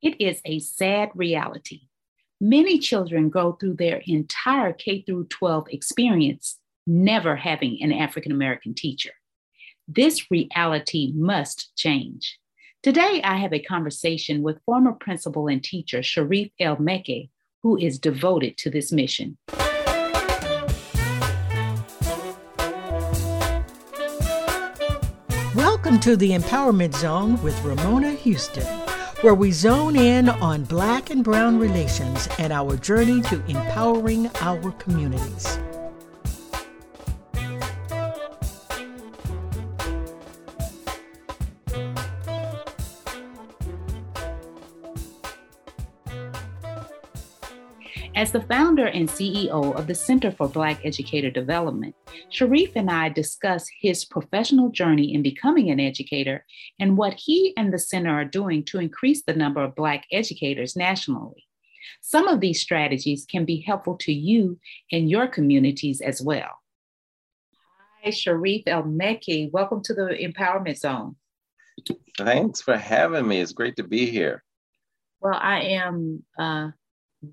It is a sad reality. Many children go through their entire K through 12 experience never having an African American teacher. This reality must change. Today, I have a conversation with former principal and teacher Sharif El Mekki, who is devoted to this mission. Welcome to the Empowerment Zone with Ramona Houston, where we zone in on Black and Brown relations and our journey to empowering our communities. As the founder and CEO of the Center for Black Educator Development, Sharif and I discuss his professional journey in becoming an educator and what he and the center are doing to increase the number of Black educators nationally. Some of these strategies can be helpful to you and your communities as well. Hi, Sharif El Mekki. Welcome to the Empowerment Zone. Thanks for having me. It's great to be here. Well, I am uh,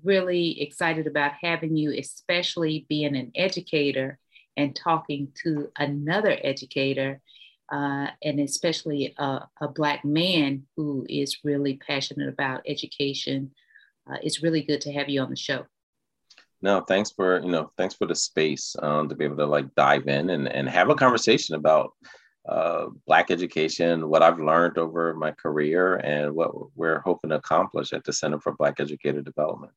really excited about having you, especially being an educator and talking to another educator, uh, and especially a, a, Black man who is really passionate about education. Uh, it's really good to have you on the show. No, thanks for you know thanks for the space um, to be able to like dive in and, and have a conversation about uh, Black education, what I've learned over my career, and what we're hoping to accomplish at the Center for Black Educator Development.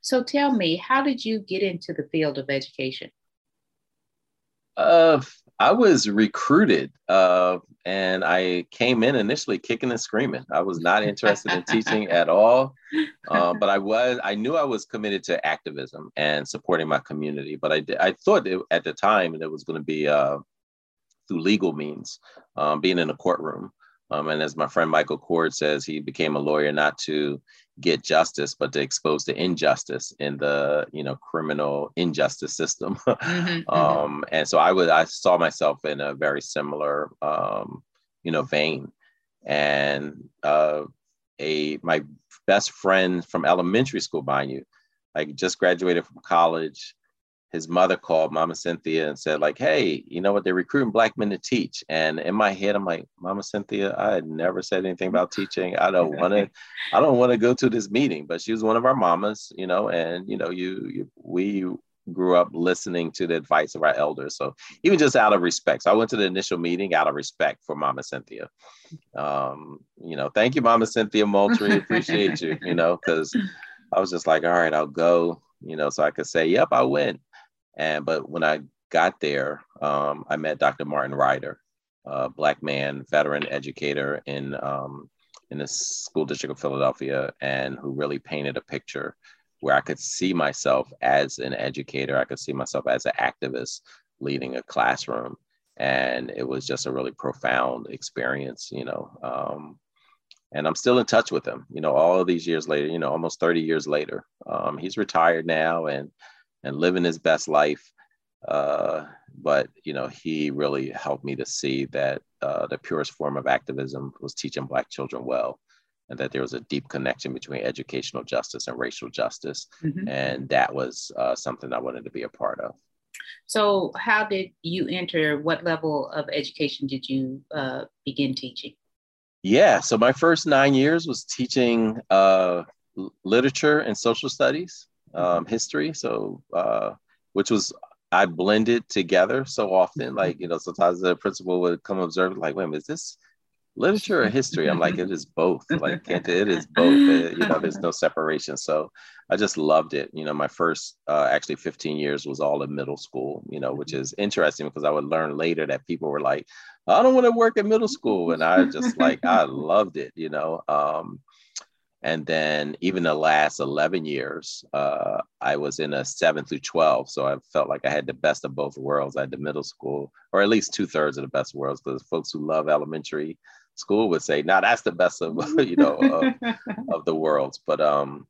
So tell me, how did you get into the field of education? Uh, I was recruited uh, and I came in initially kicking and screaming. I was not interested in teaching at all, uh, but I was. I knew I was committed to activism and supporting my community. But I, I thought it, at the time that it was going to be uh, through legal means, um, being in a courtroom. Um, and as my friend Michael Cord says, he became a lawyer not to get justice, but to expose the injustice in the you know criminal injustice system. mm-hmm, mm-hmm. um, and so I would I saw myself in a very similar um, you know vein. And uh, a my best friend from elementary school, mind you, I just graduated from college his mother called Mama Cynthia and said, like, hey, you know what? They're recruiting black men to teach. And in my head, I'm like, Mama Cynthia, I had never said anything about teaching. I don't want to, I don't want to go to this meeting. But she was one of our mamas, you know, and you know, you, you we grew up listening to the advice of our elders. So even just out of respect. So I went to the initial meeting out of respect for Mama Cynthia. Um, you know, thank you, Mama Cynthia Moultrie. Appreciate you, you know, because I was just like, all right, I'll go, you know, so I could say, yep, I went and but when I got there, um, I met Dr. Martin Ryder, a black man, veteran educator in um, in the school district of Philadelphia, and who really painted a picture where I could see myself as an educator. I could see myself as an activist leading a classroom, and it was just a really profound experience, you know. Um, and I'm still in touch with him, you know, all of these years later, you know, almost 30 years later. Um, he's retired now, and and living his best life. Uh, but you know, he really helped me to see that uh, the purest form of activism was teaching Black children well, and that there was a deep connection between educational justice and racial justice, mm-hmm. and that was uh, something I wanted to be a part of. So, how did you enter? What level of education did you uh, begin teaching? Yeah, so my first nine years was teaching uh, literature and social studies um, history. So, uh, which was I blended together so often. Mm-hmm. Like, you know, sometimes the principal would come observe, like, wait a minute, is this literature or history? I'm like, it is both. Like, can't it is both. It, you know, there's no separation. So I just loved it. You know, my first uh, actually 15 years was all in middle school, you know, which mm-hmm. is interesting because I would learn later that people were like, I don't want to work in middle school. And I just like, I loved it, you know. Um, and then even the last 11 years, uh, I was in a seven through 12. So I felt like I had the best of both worlds. I had the middle school, or at least two thirds of the best worlds, because folks who love elementary school would say, now nah, that's the best of, you know, of, of, the worlds. But, um,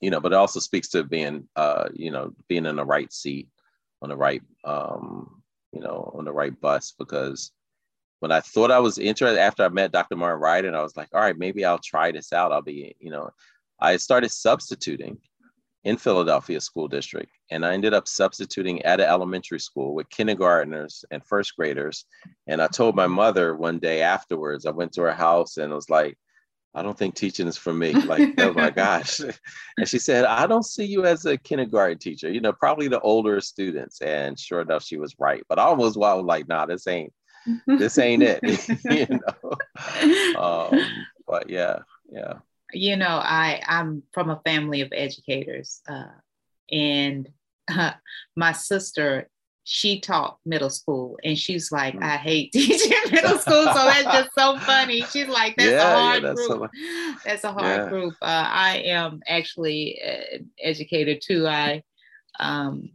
you know, but it also speaks to being, uh, you know, being in the right seat on the right, um, you know, on the right bus, because when I thought I was interested after I met Dr. Martin Wright, and I was like, all right, maybe I'll try this out. I'll be, you know, I started substituting in Philadelphia School District, and I ended up substituting at an elementary school with kindergartners and first graders. And I told my mother one day afterwards, I went to her house and I was like, I don't think teaching is for me. Like, oh my gosh. And she said, I don't see you as a kindergarten teacher, you know, probably the older students. And sure enough, she was right. But I almost was like, nah, this ain't, this ain't it. you know. Um, but yeah, yeah. You know, I, I'm from a family of educators. Uh, and uh, my sister she taught middle school and she's like, mm. I hate teaching middle school. So that's just so funny. She's like, that's yeah, a hard yeah, that's group. A, that's a hard yeah. group. Uh, I am actually an educator too. I um,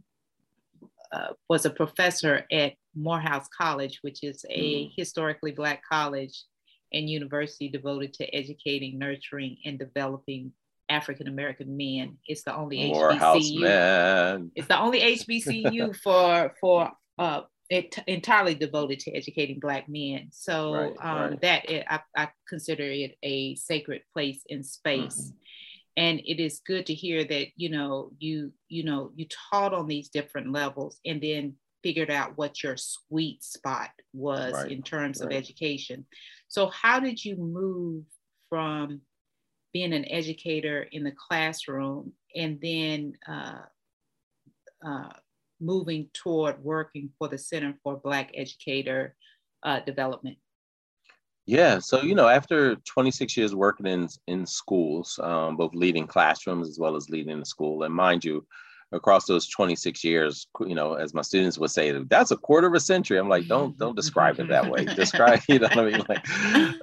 uh, was a professor at Morehouse College, which is a mm. historically Black college and university devoted to educating, nurturing, and developing African American men. It's the only HBCU. Man. It's the only HBCU for for uh, it entirely devoted to educating Black men. So right, um, right. that it, I, I, consider it a sacred place in space. Mm-hmm. And it is good to hear that you know you you know you taught on these different levels and then figured out what your sweet spot was right, in terms of education. So how did you move from being an educator in the classroom and then uh, uh, moving toward working for the Center for Black Educator uh, Development? Yeah, so you know, after 26 years working in in schools, um, both leading classrooms as well as leading the school, and mind you, across those 26 years, you know, as my students would say, that's a quarter of a century. I'm like, don't don't describe it that way. Describe, you know what I mean? Like,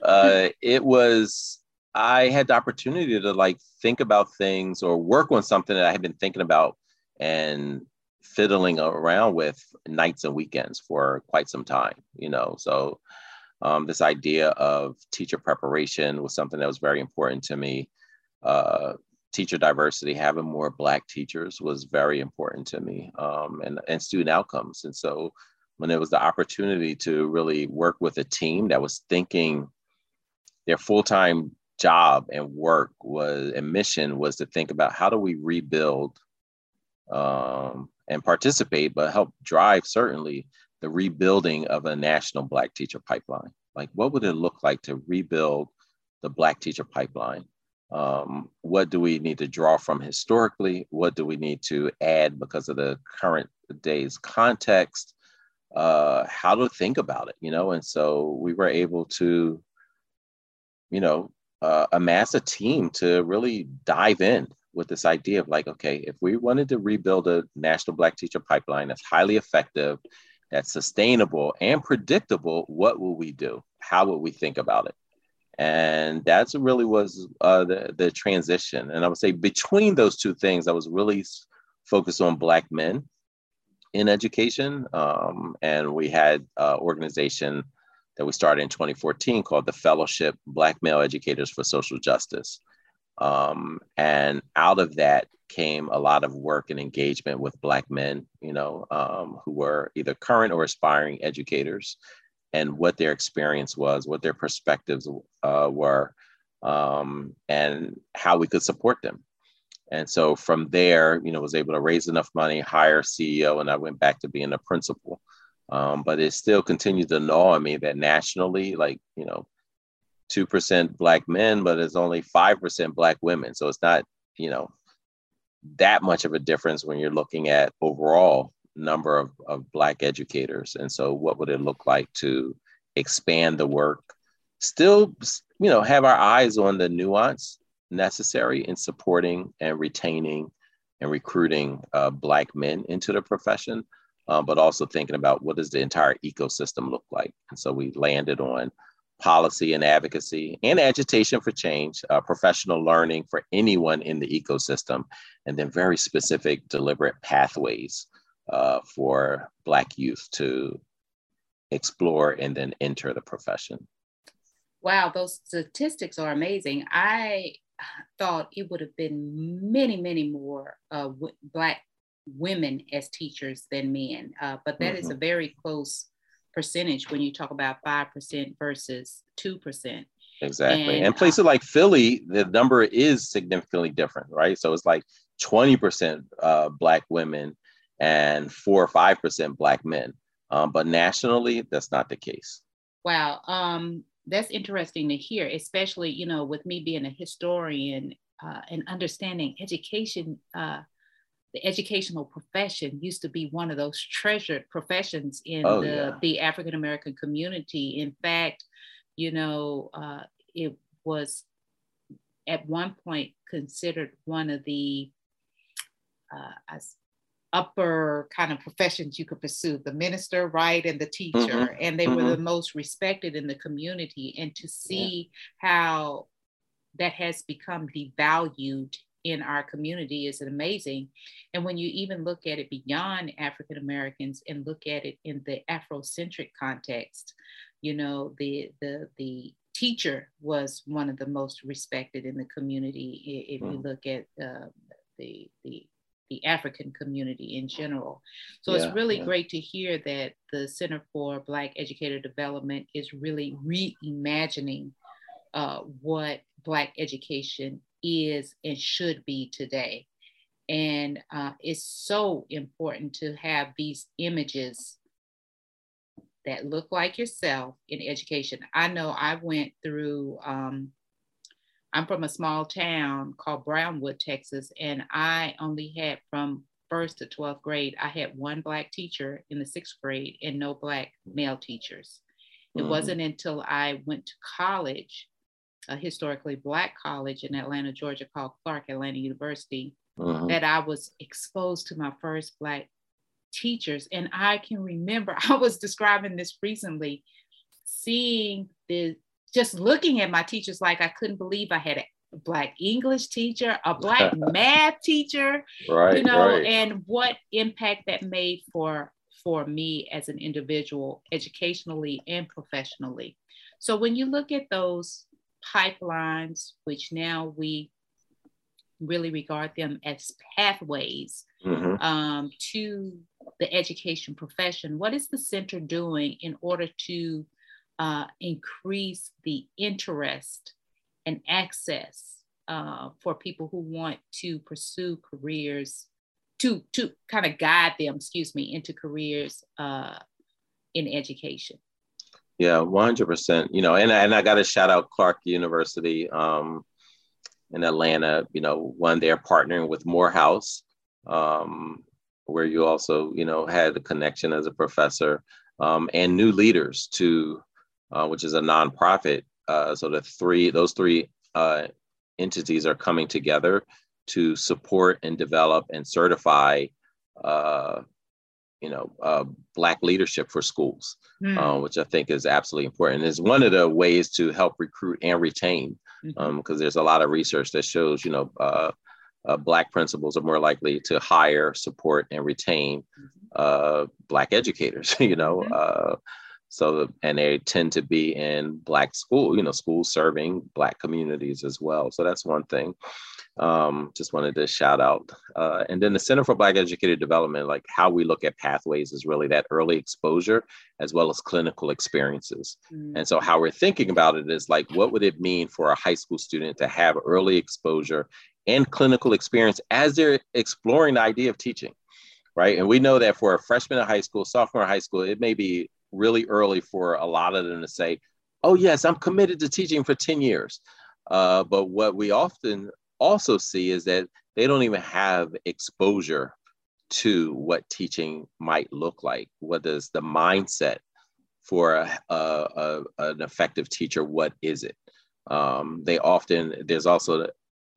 uh, it was I had the opportunity to like think about things or work on something that I had been thinking about and fiddling around with nights and weekends for quite some time, you know. So um, this idea of teacher preparation was something that was very important to me. Uh, teacher diversity, having more Black teachers was very important to me, um, and, and student outcomes. And so when there was the opportunity to really work with a team that was thinking their full-time job and work was and mission was to think about how do we rebuild um, and participate, but help drive certainly the rebuilding of a national Black teacher pipeline. Like, what would it look like to rebuild the Black teacher pipeline? Um, what do we need to draw from historically? What do we need to add because of the current day's context? Uh, how to think about it, you know? And so we were able to, you know, uh, amass a team to really dive in with this idea of like, okay, if we wanted to rebuild a national Black teacher pipeline that's highly effective, that's sustainable and predictable, what will we do? How would we think about it? And that's really was uh, the, the transition. And I would say between those two things, I was really focused on Black men in education. Um, and we had uh, organization that we started in 2014 called the Fellowship Black Male Educators for Social Justice. Um, and out of that came a lot of work and engagement with Black men, you know, um, who were either current or aspiring educators, and what their experience was, what their perspectives uh, were, um, and how we could support them. And so from there, you know, was able to raise enough money, hire CEO, and I went back to being a principal. Um, but it still continued to gnaw on me that nationally, like, you know, 2% black men, but it's only 5% black women. So it's not, you know, that much of a difference when you're looking at overall number of, of black educators. And so what would it look like to expand the work, still, you know, have our eyes on the nuance necessary in supporting and retaining and recruiting uh, black men into the profession, um, but also thinking about what does the entire ecosystem look like. And so we landed on policy and advocacy and agitation for change, uh, professional learning for anyone in the ecosystem, and then very specific, deliberate pathways uh, for Black youth to explore and then enter the profession. Wow, those statistics are amazing. I thought it would have been many, many more uh, Black women as teachers than men. Uh, but that mm-hmm. is a very close percentage when you talk about 5% versus 2%. Exactly. And, and places uh, like Philly, the number is significantly different, right? So it's like 20% uh, Black women and 4 or 5% Black men. Um, but nationally, that's not the case. Wow. Um, that's interesting to hear, especially, you know, with me being a historian uh, and understanding education, uh, the educational profession used to be one of those treasured professions in oh, the, yeah. the African American community. In fact, you know, uh, it was at one point considered one of the uh, upper kind of professions you could pursue the minister right and the teacher mm-hmm. and they mm-hmm. were the most respected in the community and to see yeah. how that has become devalued in our community is amazing and when you even look at it beyond african americans and look at it in the afrocentric context you know the the the teacher was one of the most respected in the community if you mm. look at uh, the the the African community in general. So yeah, it's really yeah. great to hear that the Center for Black Educator Development is really reimagining uh, what Black education is and should be today. And uh, it's so important to have these images that look like yourself in education. I know I went through, um, I'm from a small town called Brownwood, Texas, and I only had from first to 12th grade, I had one Black teacher in the sixth grade and no Black male teachers. It mm-hmm. wasn't until I went to college, a historically Black college in Atlanta, Georgia called Clark Atlanta University, mm-hmm. that I was exposed to my first Black teachers. And I can remember, I was describing this recently, seeing the just looking at my teachers like I couldn't believe I had a black English teacher, a black math teacher, right, you know, right. and what impact that made for for me as an individual educationally and professionally. So when you look at those pipelines, which now we really regard them as pathways mm-hmm. um, to the education profession. What is the center doing in order to uh, increase the interest and access uh, for people who want to pursue careers, to, to kind of guide them, excuse me, into careers uh, in education? Yeah, 100%. You know, and, and I got to shout out Clark University. Um, in Atlanta, you know, one they're partnering with Morehouse, um, where you also, you know, had a connection as a professor, um, and New Leaders to, uh, which is a nonprofit. Uh, so the three, those three uh, entities are coming together to support and develop and certify, uh, you know, uh, Black leadership for schools, mm. which I think is absolutely important. Is one of the ways to help recruit and retain because mm-hmm. um, there's a lot of research that shows, you know, uh, uh, Black principals are more likely to hire, support, and retain mm-hmm. uh, Black educators, you know. Mm-hmm. So, and they tend to be in Black school, you know, schools serving Black communities as well. So that's one thing. Um, just wanted to shout out. Uh, and then the Center for Black Educator Development, like how we look at pathways is really that early exposure as well as clinical experiences. Mm-hmm. And so how we're thinking about it is like, what would it mean for a high school student to have early exposure and clinical experience as they're exploring the idea of teaching, right? And we know that for a freshman in high school, sophomore in high school, it may be really early for a lot of them to say, oh yes, I'm committed to teaching for 10 years. Uh, but what we often also see is that they don't even have exposure to what teaching might look like. What is the mindset for a, a, a an effective teacher? What is it? Um, they often, there's also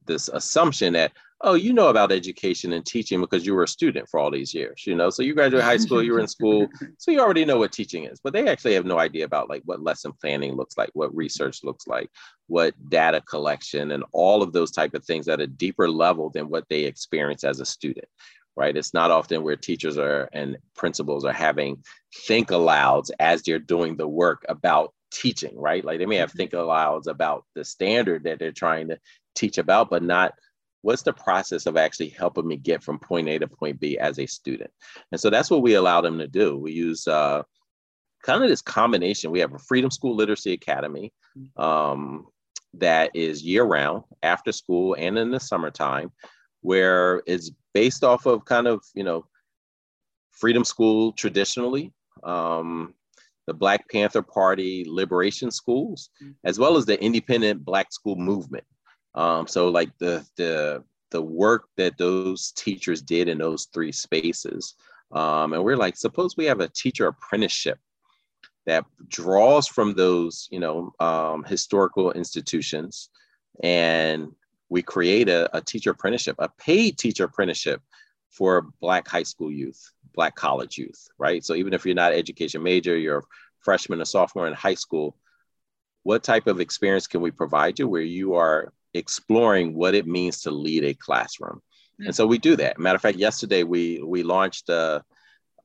this assumption that oh, you know about education and teaching because you were a student for all these years, you know. So you graduated high school, you were in school, so you already know what teaching is. But they actually have no idea about like what lesson planning looks like, what research looks like, what data collection, and all of those type of things at a deeper level than what they experience as a student. Right. It's not often where teachers are and principals are having think alouds as they're doing the work about teaching, right? Like they may have mm-hmm. think alouds about the standard that they're trying to teach about, but not what's the process of actually helping me get from point A to point B as a student? And so that's what we allow them to do. We use uh, kind of this combination. We have a Freedom School Literacy Academy um, that is year round, after school, and in the summertime, where it's based off of kind of, you know, Freedom School traditionally, um, the Black Panther Party liberation schools, as well as the independent Black school movement. Um, so, like the the the work that those teachers did in those three spaces. Um, and we're like, suppose we have a teacher apprenticeship that draws from those, you know, um, historical institutions, and we create a, a teacher apprenticeship, a paid teacher apprenticeship for Black high school youth, Black college youth, right? So even if you're not education major, you're a freshman or sophomore in high school, what type of experience can we provide you where you are exploring what it means to lead a classroom? And so we do that. Matter of fact, yesterday we we launched uh,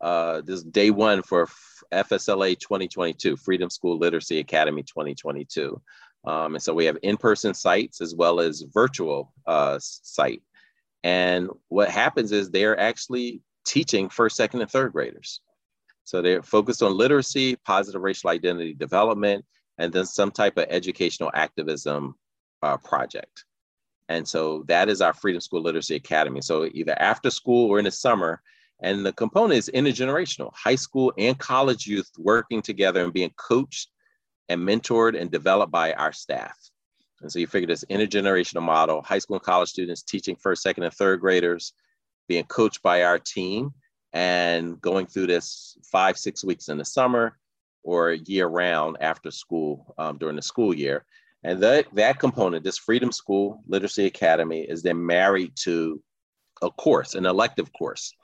uh, this day one for FSLA 2022, Freedom School Literacy Academy 2022. Um, and so we have in-person sites as well as virtual uh, site. And what happens is they're actually teaching first, second, and third graders. So they're focused on literacy, positive racial identity development, and then some type of educational activism uh, project. And so that is our Freedom School Literacy Academy. So either after school or in the summer, and the component is intergenerational, high school and college youth working together and being coached and mentored and developed by our staff. And so you figure this intergenerational model, high school and college students teaching first, second, and third graders, being coached by our team and going through this five, six weeks in the summer or year round after school um, during the school year. And that, that component, this Freedom School Literacy Academy, is then married to a course, an elective course.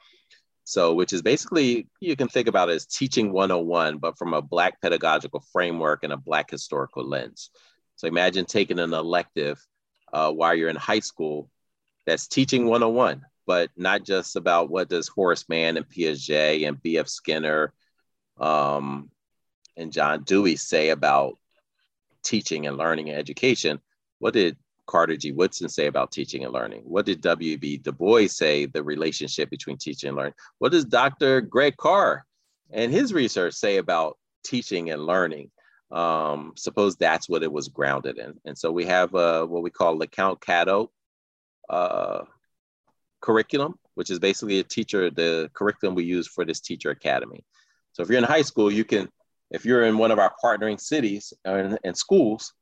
So, which is basically, you can think about it as teaching 101, but from a Black pedagogical framework and a Black historical lens. So, imagine taking an elective uh, while you're in high school that's teaching 101, but not just about what does Horace Mann and Piaget and B.F. Skinner um, and John Dewey say about teaching and learning and education. What did Carter G. Woodson say about teaching and learning? What did W.B. Du Bois say the relationship between teaching and learning? What does Dr. Greg Carr and his research say about teaching and learning? Um, suppose that's what it was grounded in. And so we have uh, what we call LeCount Catto uh, curriculum, which is basically a teacher, the curriculum we use for this teacher academy. So if you're in high school, you can, if you're in one of our partnering cities and, and schools,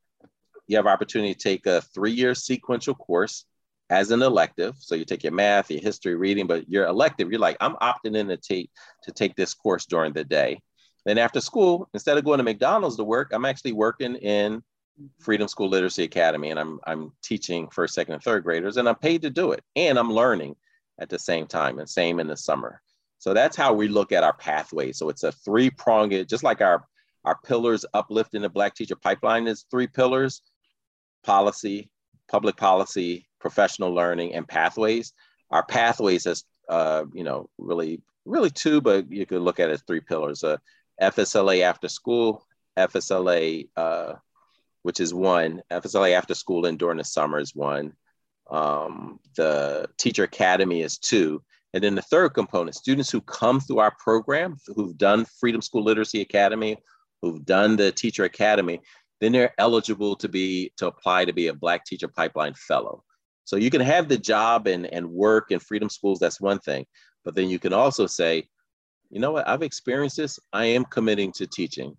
you have opportunity to take a three-year sequential course as an elective. So you take your math, your history, reading, but your elective, you're like, I'm opting in to take to take this course during the day. Then after school, instead of going to McDonald's to work, I'm actually working in Freedom School Literacy Academy, and I'm I'm teaching first, second, and third graders, and I'm paid to do it, and I'm learning at the same time, and same in the summer. So that's how we look at our pathway. So it's a three pronged, just like our our pillars uplifting the Black Teacher Pipeline is three pillars policy, public policy, professional learning, and pathways. Our pathways as uh, you know, really, really two, but you could look at it as three pillars. Uh, FSLA after school, FSLA, uh, which is one, FSLA after school and during the summer is one. Um, the teacher academy is two. And then the third component, students who come through our program, who've done Freedom School Literacy Academy, who've done the teacher academy, then they're eligible to be to apply to be a Black Teacher Pipeline Fellow. So you can have the job and, and work in freedom schools, that's one thing. But then you can also say, you know what, I've experienced this, I am committing to teaching.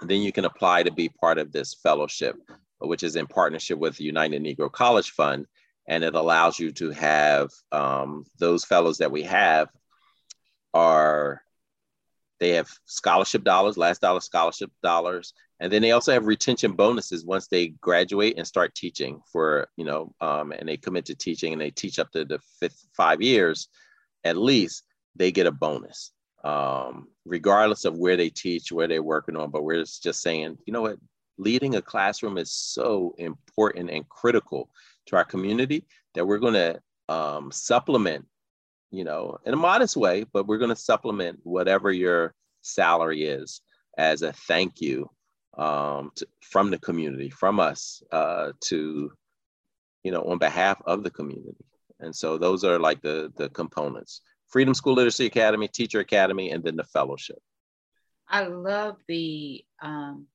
And then you can apply to be part of this fellowship, which is in partnership with the United Negro College Fund. And it allows you to have um, those fellows that we have are they have scholarship dollars, last dollar scholarship dollars, and then they also have retention bonuses once they graduate and start teaching for you know, um, and they commit to teaching and they teach up to the fifth five years, at least they get a bonus, um, regardless of where they teach, where they're working on. But we're just saying, you know what, leading a classroom is so important and critical to our community that we're going to um, supplement you know, in a modest way, but we're going to supplement whatever your salary is as a thank you um, to, from the community, from us uh, to, you know, on behalf of the community. And so those are like the, the components Freedom School Literacy Academy, Teacher Academy, and then the fellowship. I love the um,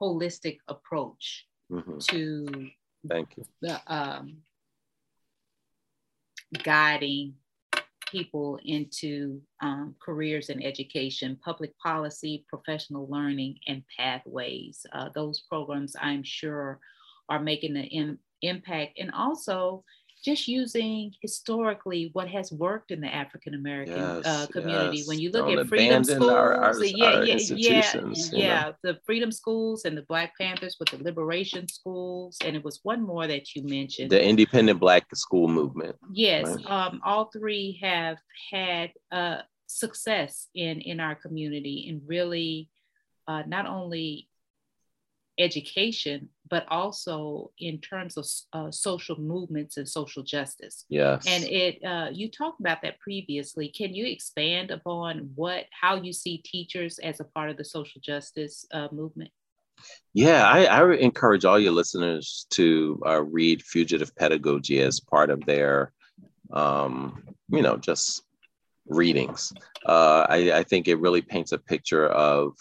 holistic approach mm-hmm. to thank you the um, guiding people into um, careers in education, public policy, professional learning, and pathways. Uh, those programs, I'm sure, are making an in, impact. And also, just using historically what has worked in the African American uh, yes, uh, community. Yes. When you look Don't at freedom schools, our, our, yeah, our yeah, yeah, yeah, the freedom schools and the Black Panthers with the liberation schools, and it was one more that you mentioned, the independent Black school movement. Yes, right? um, all three have had uh, success in in our community and really uh, not only education, but also in terms of uh, social movements and social justice. Yes. And it, uh, you talked about that previously. Can you expand upon what, how you see teachers as a part of the social justice uh, movement? Yeah, I, I encourage all your listeners to uh, read Fugitive Pedagogy as part of their, um, you know, just readings. Uh, I, I think it really paints a picture of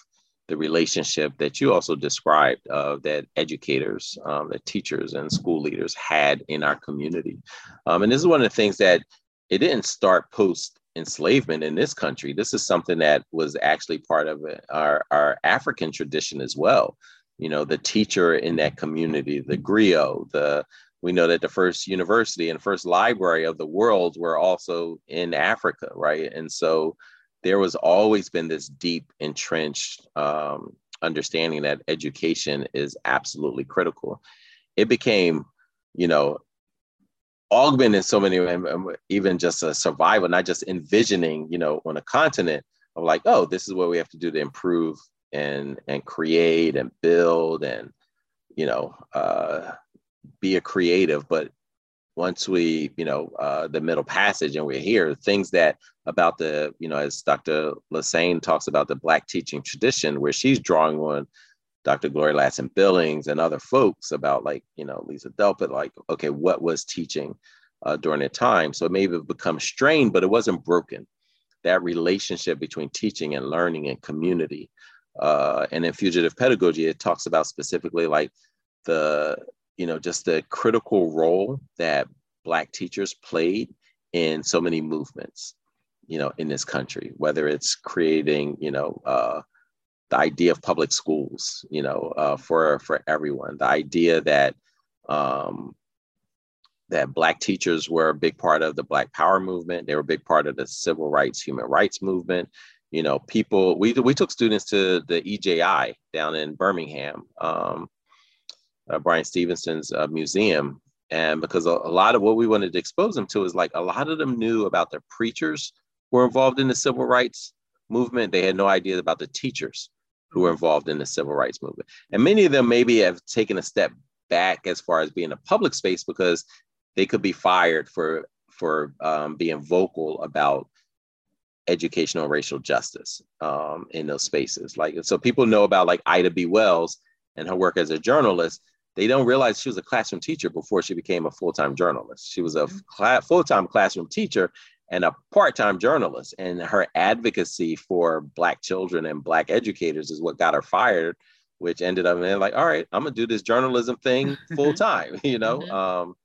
the relationship that you also described uh, that educators, um, that teachers and school leaders had in our community. Um, and this is one of the things that it didn't start post enslavement in this country. This is something that was actually part of our, our African tradition as well. You know, the teacher in that community, the griot, the we know that the first university and first library of the world were also in Africa, right? And so there was always been this deep entrenched um, understanding that education is absolutely critical. It became, you know, augmented in so many, even just a survival, not just envisioning, you know, on a continent of like, oh, this is what we have to do to improve and and create and build and, you know, uh, be a creative, but once we, you know, uh, the middle passage and we're here, things that about the, you know, as Dr. Lassane talks about the Black teaching tradition, where she's drawing on Dr. Gloria Ladson Billings and other folks about like, you know, Lisa Delpit, like, okay, what was teaching uh, during that time? So it may have become strained, but it wasn't broken. That relationship between teaching and learning and community. Uh, and in fugitive pedagogy, it talks about specifically like the you know, just the critical role that Black teachers played in so many movements, you know, in this country, whether it's creating, you know, uh, the idea of public schools, you know, uh, for for everyone, the idea that um, that Black teachers were a big part of the Black Power movement. They were a big part of the civil rights, human rights movement. You know, people. We we took students to the EJI down in Birmingham. Um, uh, Bryan Stevenson's uh, museum. And because a, a, lot of what we wanted to expose them to is like a lot of them knew about the preachers were involved in the civil rights movement. They had no idea about the teachers who were involved in the civil rights movement. And many of them maybe have taken a step back as far as being a public space because they could be fired for for um, being vocal about educational racial justice um, in those spaces. Like so, people know about like Ida B. Wells and her work as a journalist, they don't realize she was a classroom teacher before she became a full-time journalist. She was a mm-hmm. full-time classroom teacher and a part-time journalist. And her advocacy for Black children and Black educators is what got her fired, which ended up in like, all right, I'm gonna do this journalism thing full-time, you know? Mm-hmm. Um,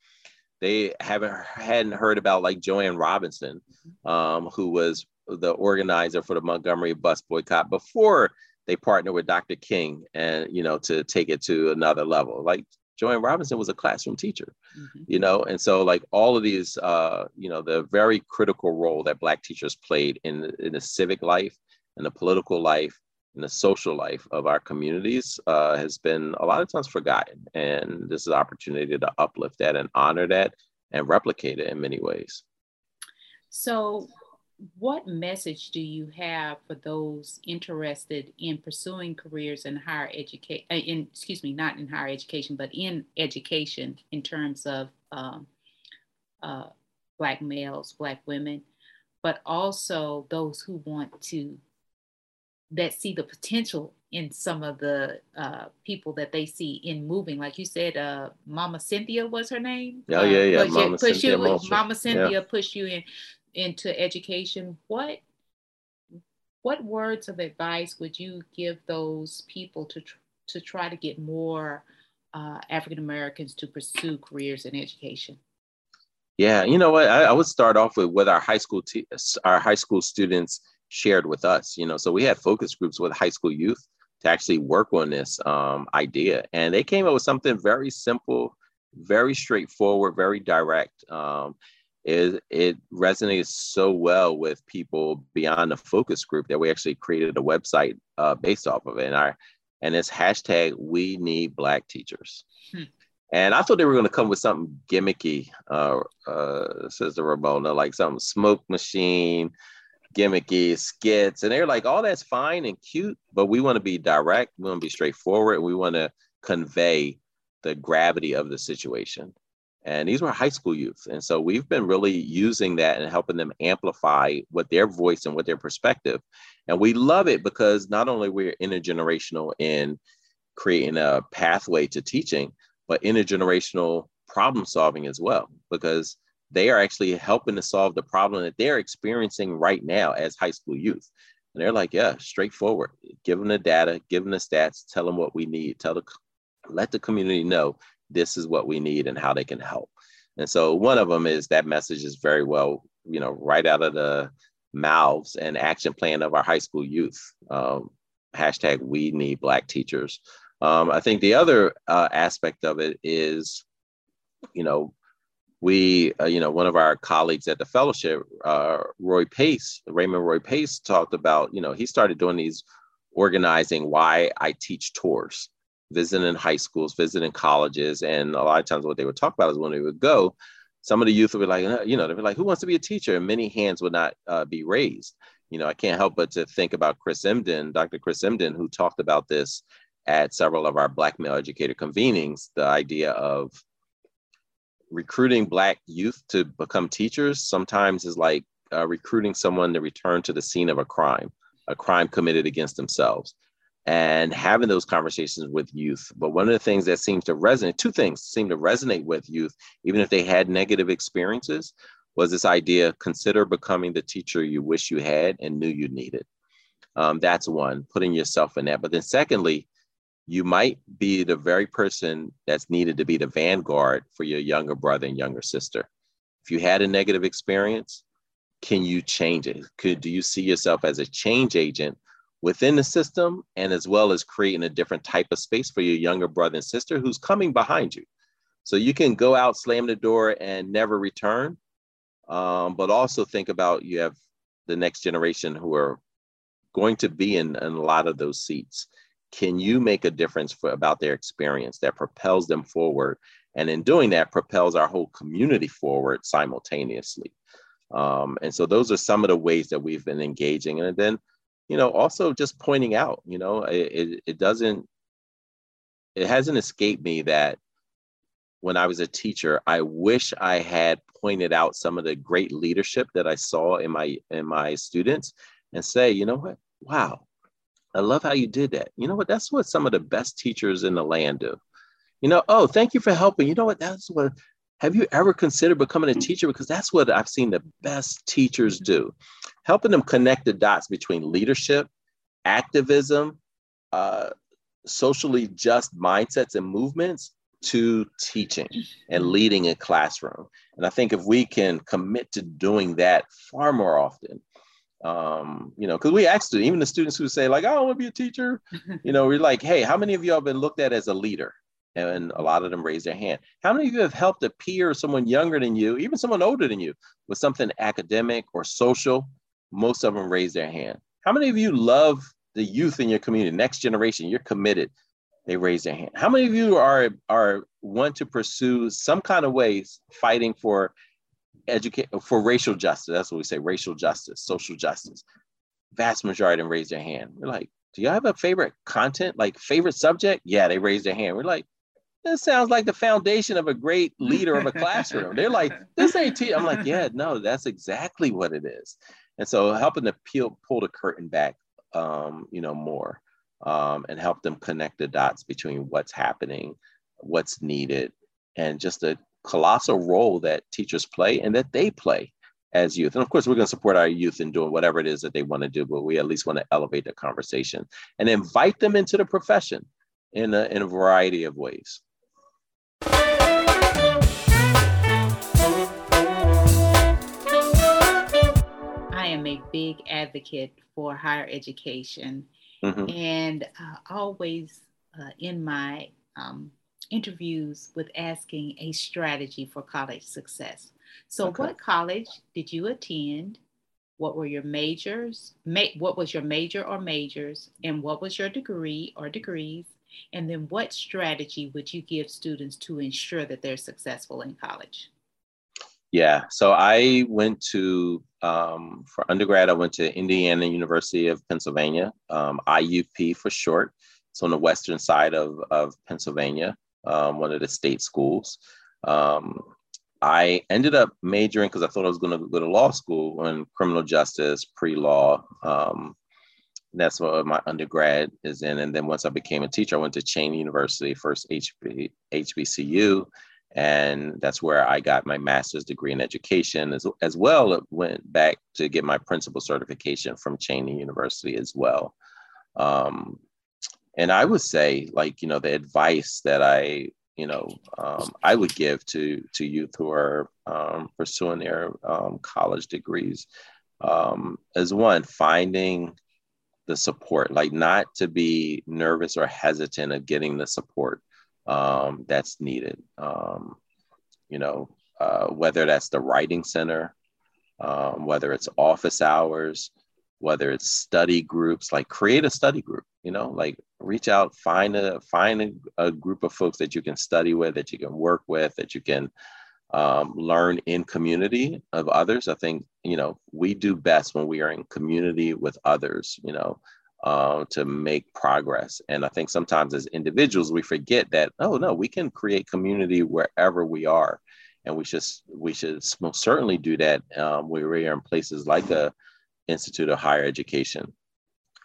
they haven't hadn't heard about like Jo Ann Robinson, mm-hmm. um, who was the organizer for the Montgomery bus boycott before they partnered with Dr. King and you know to take it to another level. Like Jo Ann Robinson was a classroom teacher, mm-hmm. you know, and so like all of these, uh, you know, the very critical role that Black teachers played in in the civic life, in the political life, in the social life of our communities uh, has been a lot of times forgotten, and this is an opportunity to uplift that and honor that and replicate it in many ways. So, what message do you have for those interested in pursuing careers in higher education uh, in excuse me not in higher education but in education in terms of um, uh, black males black women but also those who want to that see the potential in some of the uh, people that they see in moving? Like you said uh, mama cynthia was her name? Oh yeah yeah mama push cynthia you, mama cynthia yeah. pushed you in into education, what what words of advice would you give those people to, tr- to try to get more uh, African Americans to pursue careers in education? Yeah, you know what? I, I would start off with what our high school te- our high school students shared with us. You know, so we had focus groups with high school youth to actually work on this um, idea, and they came up with something very simple, very straightforward, very direct. Um, it, it resonated so well with people beyond the focus group that we actually created a website uh, based off of it. And our and it's hashtag we need black teachers. Hmm. And I thought they were going to come with something gimmicky, uh, uh, says the Ramona, like some smoke machine, gimmicky skits. And they're like, all oh, that's fine and cute, but we want to be direct. We want to be straightforward. We want to convey the gravity of the situation. And these were high school youth. And so we've been really using that and helping them amplify what their voice and what their perspective. And we love it because not only we're intergenerational in creating a pathway to teaching, but intergenerational problem solving as well, because they are actually helping to solve the problem that they're experiencing right now as high school youth. And they're like, yeah, straightforward. Give them the data, give them the stats, tell them what we need, tell the let the community know this is what we need and how they can help. And so one of them is that message is very well, you know, right out of the mouths and action plan of our high school youth. Um, hashtag we need black teachers. Um, I think the other uh, aspect of it is, you know, we, uh, you know, one of our colleagues at the fellowship, uh, Roy Pace, Raymond Roy Pace, talked about, you know, he started doing these organizing why I teach tours, visiting high schools, visiting colleges, and a lot of times what they would talk about is when they would go, some of the youth would be like, uh, you know, they'd be like, who wants to be a teacher? And many hands would not uh, be raised. You know, I can't help but to think about Chris Emdin, Dr. Chris Emdin, who talked about this at several of our Black male educator convenings, the idea of recruiting Black youth to become teachers sometimes is like uh, recruiting someone to return to the scene of a crime, a crime committed against themselves, and having those conversations with youth. But one of the things that seems to resonate, two things seem to resonate with youth, even if they had negative experiences, was this idea consider becoming the teacher you wish you had and knew you needed. Um, that's one, putting yourself in that. But then, secondly, you might be the very person that's needed to be the vanguard for your younger brother and younger sister. If you had a negative experience, can you change it? Could do you see yourself as a change agent within the system and as well as creating a different type of space for your younger brother and sister who's coming behind you? So you can go out, slam the door, and never return. Um, but also think about you have the next generation who are going to be in, in a lot of those seats can you make a difference for about their experience that propels them forward and in doing that propels our whole community forward simultaneously um, and so those are some of the ways that we've been engaging and then you know also just pointing out you know it, it, doesn't it hasn't escaped me that when i was a teacher i wish i had pointed out some of the great leadership that i saw in my in my students and say you know what wow I love how you did that. You know what? That's what some of the best teachers in the land do. You know, oh, thank you for helping. You know what? That's what. Have you ever considered becoming a teacher? Because that's what I've seen the best teachers do, helping them connect the dots between leadership, activism, uh, socially just mindsets and movements to teaching and leading a classroom. And I think if we can commit to doing that far more often, um, you know, because we it, even the students who say like, I don't want to be a teacher, you know, we're like, hey, how many of you have been looked at as a leader? And a lot of them raise their hand. How many of you have helped a peer, someone younger than you, even someone older than you, with something academic or social? Most of them raise their hand. How many of you love the youth in your community, next generation? You're committed. They raise their hand. How many of you are are want to pursue some kind of ways fighting for educate for racial justice. That's what we say, racial justice, social justice. Vast majority of them raise their hand. We're like, do y'all have a favorite content, like favorite subject? Yeah, they raise their hand. We're like, this sounds like the foundation of a great leader of a classroom. They're like, this ain't tea. I'm like, yeah, no, that's exactly what it is. And so helping to peel, pull the curtain back, um, you know, more um, and help them connect the dots between what's happening, what's needed, and just the colossal role that teachers play and that they play as youth. And of course, we're going to support our youth in doing whatever it is that they want to do, but we at least want to elevate the conversation and invite them into the profession in a, in a variety of ways. Am a big advocate for higher education mm-hmm. and uh, always uh, in my um, interviews with asking a strategy for college success. So, okay. what college did you attend? What were your majors? Ma- what was your major or majors? And what was your degree or degrees? And then, what strategy would you give students to ensure that they're successful in college? Yeah, so I went to, um, for undergrad, I went to Indiana University of Pennsylvania, um, IUP for short. It's on the western side of, of Pennsylvania, um, one of the state schools. Um, I ended up majoring because I thought I was going to go to law school in criminal justice, pre law. Um, that's what my undergrad is in. And then once I became a teacher, I went to Cheyney University, first HB, HBCU. And that's where I got my master's degree in education as, as well. It went back to get my principal certification from Cheyney University as well. Um, and I would say, like, you know, the advice that I you know um, I would give to to youth who are um, pursuing their um, college degrees um, is one finding the support, like not to be nervous or hesitant of getting the support um, that's needed. Um, you know, uh, whether that's the writing center, whether it's office hours, whether it's study groups, like create a study group, you know, like reach out, find a find a, a group of folks that you can study with, that you can work with, that you can um, learn in community of others. I think, you know, we do best when we are in community with others, you know, uh, to make progress. And I think sometimes as individuals, we forget that, oh no, we can create community wherever we are. And we should, we should most certainly do that um, where we are in places like a Institute of Higher Education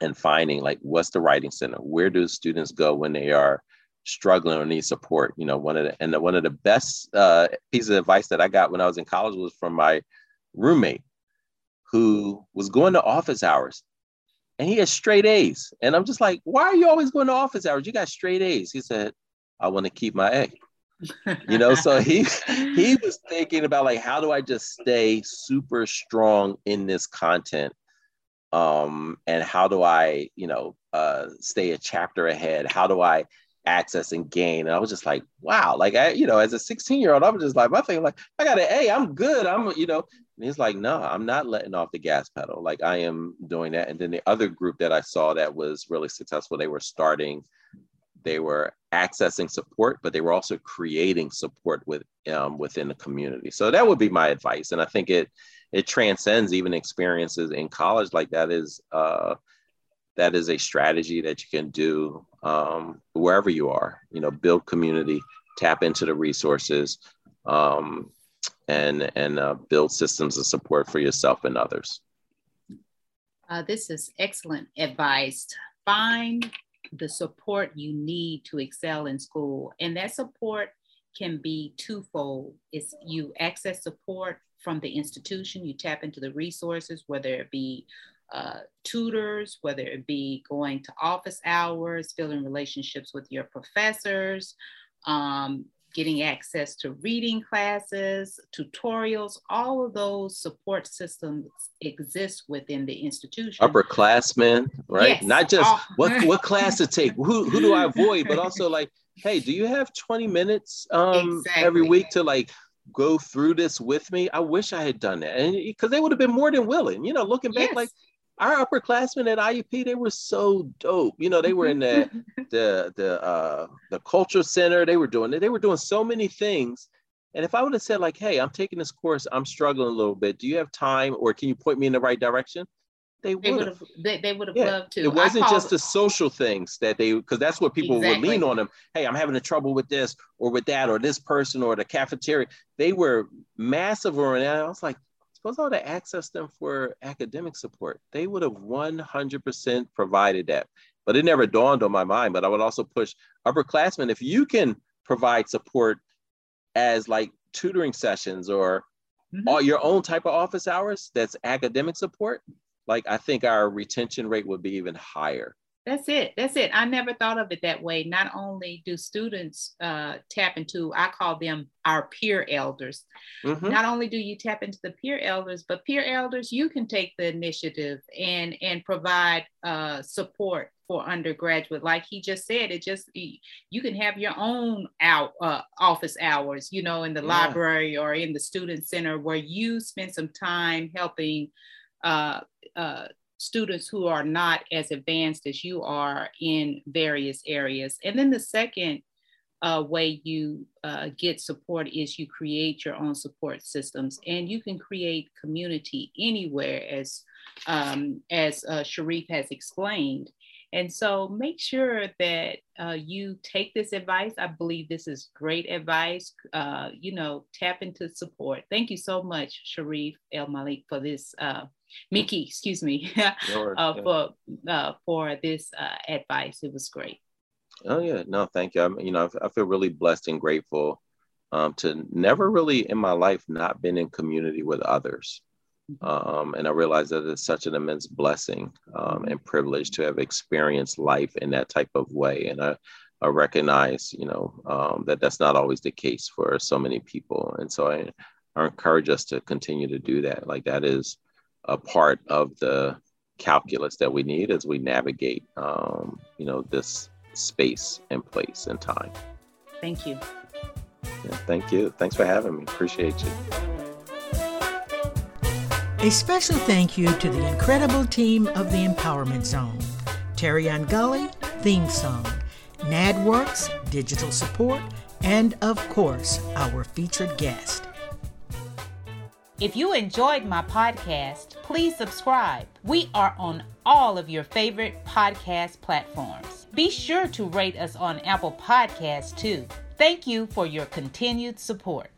and finding like what's the writing center where do students go when they are struggling or need support you know one of the and the, one of the best uh, pieces of advice that i got when i was in college was from my roommate who was going to office hours and he has straight a's. And i'm just like why are you always going to office hours? You got straight a's. He said i want to keep my a. You know so he he was thinking about like how do i just stay super strong in this content? Um and how do i you know uh stay a chapter ahead? How do i access and gain? And i was just like wow like i you know as a 16 year old i was just like my thing like i got an a i'm good. I'm you know and he's like no i'm not letting off the gas pedal like i am doing that and then the other group that i saw that was really successful they were starting they were accessing support, but they were also creating support with um, within the community. So that would be my advice, and I think it it transcends even experiences in college. Like that is uh, that is a strategy that you can do um, wherever you are. You know, build community, tap into the resources, um, and and uh, build systems of support for yourself and others. Uh, this is excellent advice. Find the support you need to excel in school. And that support can be twofold. It's you access support from the institution, you tap into the resources, whether it be uh, tutors, whether it be going to office hours, building relationships with your professors, um, getting access to reading classes, tutorials, all of those support systems exist within the institution. Upperclassmen, right? Yes. Not just oh. what, what class to take, who, who do I avoid, but also like, hey, do you have 20 minutes um, exactly. every week to like go through this with me? I wish I had done that. And because they would have been more than willing, you know, looking back, yes. like our upperclassmen at IUP, they were so dope. You know, they were in the the the uh the culture center. They were doing it. They were doing so many things. And if I would have said like, "Hey, I'm taking this course. I'm struggling a little bit. Do you have time, or can you point me in the right direction?" They would have. They, they would have yeah. loved to. It wasn't just the social things that they, because that's what people exactly. would lean on them. Hey, I'm having a trouble with this or with that or this person or the cafeteria. They were massive around. I was like, suppose I would have accessed them for academic support. They would have 100% provided that. But it never dawned on my mind. But I would also push upperclassmen if you can provide support as like tutoring sessions or mm-hmm. all your own type of office hours that's academic support, like I think our retention rate would be even higher. That's it. That's it. I never thought of it that way. Not only do students uh, tap into, I call them our peer elders. Mm-hmm. Not only do you tap into the peer elders, but peer elders, you can take the initiative and and provide uh, support for undergraduate. Like he just said, it just you can have your own out uh, office hours, you know, in the yeah. library or in the student center where you spend some time helping. Uh, uh, students who are not as advanced as you are in various areas. And then the second uh, way you uh, get support is you create your own support systems and you can create community anywhere as, um, as uh, Sharif has explained. And so make sure that uh, you take this advice. I believe this is great advice. Uh, you know, tap into support. Thank you so much, Sharif El Malik, for this uh, Mickey, excuse me, uh, for uh, for this uh, advice. It was great. Oh yeah, no, thank you. I'm, you know, I feel really blessed and grateful um, to never really in my life not been in community with others. Um, and I realize that it's such an immense blessing um, and privilege to have experienced life in that type of way. And I, I recognize, you know, um, that that's not always the case for so many people. And so I, I encourage us to continue to do that. Like that is a part of the calculus that we need as we navigate, um, you know, this space and place and time. Thank you. Yeah, thank you. Thanks for having me. Appreciate you. A special thank you to the incredible team of the Empowerment Zone. Terry Gully, theme song, NADWorks, digital support, and of course, our featured guest. If you enjoyed my podcast, please subscribe. We are on all of your favorite podcast platforms. Be sure to rate us on Apple Podcasts too. Thank you for your continued support.